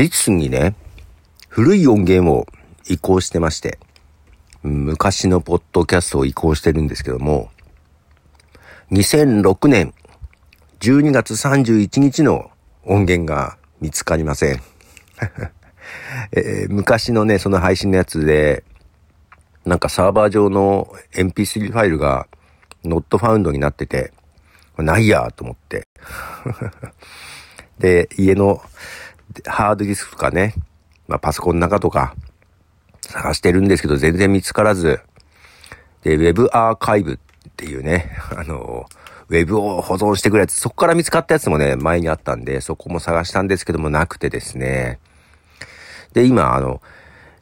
リツにね、古い音源を移行してまして、昔のポッドキャストを移行してるんですけども、2006年12月31日の音源が見つかりません。えー、昔のね、その配信のやつで、なんかサーバー上の MP3 ファイルが not found になってて、ないやと思って。で、家のハードディスクとかね、まあパソコンの中とか探してるんですけど全然見つからず、で、Web アーカイブっていうね、あの、ウェブを保存してくれやつ、そこから見つかったやつもね、前にあったんで、そこも探したんですけどもなくてですね。で、今、あの、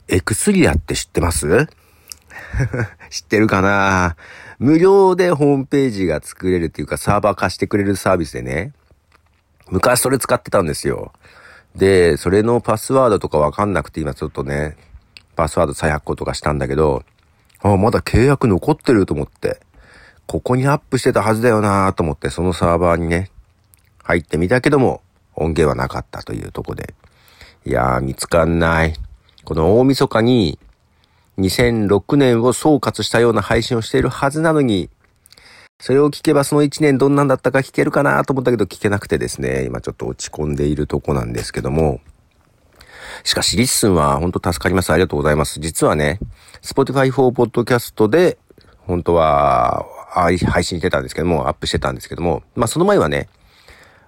エクスリアって知ってます？知ってるかな？無料でホームページが作れるっていうかサーバー貸してくれるサービスでね。昔それ使ってたんですよ。で、それのパスワードとかわかんなくて今ちょっとね、パスワード再発行とかしたんだけど、あ、まだ契約残ってると思って。ここにアップしてたはずだよなと思ってそのサーバーにね、入ってみたけども、音源はなかったというとこで。いやー、見つかんない。この大晦日に2006年を総括したような配信をしているはずなのに、それを聞けばその1年どんなんだったか聞けるかなと思ったけど聞けなくてですね、今ちょっと落ち込んでいるとこなんですけども、しかし LISTENは本当助かります。ありがとうございます。実はね、Spotify for Podcast で本当は配信してたんですけども、アップしてたんですけども、まあその前はね、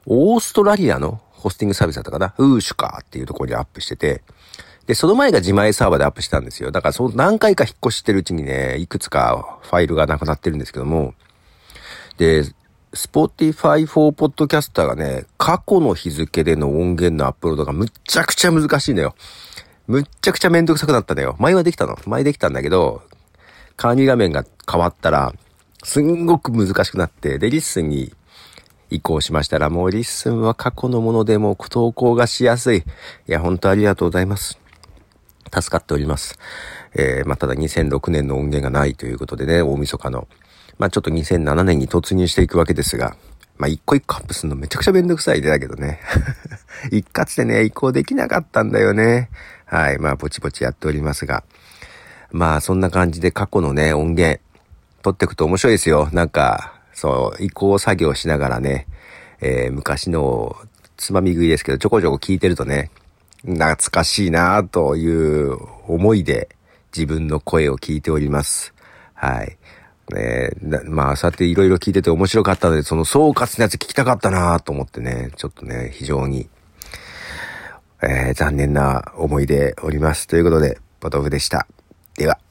オーストラリアのホスティングサービスだったかな、 Whooshkaa っていうところにアップしてて、で、その前が自前サーバーでアップしたんですよ。だからその何回か引っ越してるうちにね、いくつかファイルがなくなってるんですけども、で、Spotify for Podcaster がね、過去の日付での音源のアップロードがむっちゃくちゃ難しいのよ。むっちゃくちゃめんどくさくなったのよ。前はできたの。前できたんだけど、管理画面が変わったら、すんごく難しくなって、で、 LISTENに移行しましたら、もう LISTENは過去のものでも投稿がしやすい。いや、本当ありがとうございます。助かっております。えー、まあ、ただ2006年の音源がないということでね、大晦日の。まあ、ちょっと2007年に突入していくわけですが、まあ、一個一個アップするのめちゃくちゃめんどくさいでだけどね。一括でね、移行できなかったんだよね。はい。まあ、ぼちぼちやっておりますが。まあ、そんな感じで過去のね、音源、撮っていくと面白いですよ。なんか、そう、移行作業しながらね、えー、昔のつまみ食いですけど、ちょこちょこ聞いてるとね、懐かしいなという思いで自分の声を聞いております。はい。ねまあ、そうやっていろいろ聞いてて面白かったので、その総括のやつ聞きたかったなと思ってね、ちょっとね、非常に、えー、残念な思いでおります。ということで、ポトフでした。では。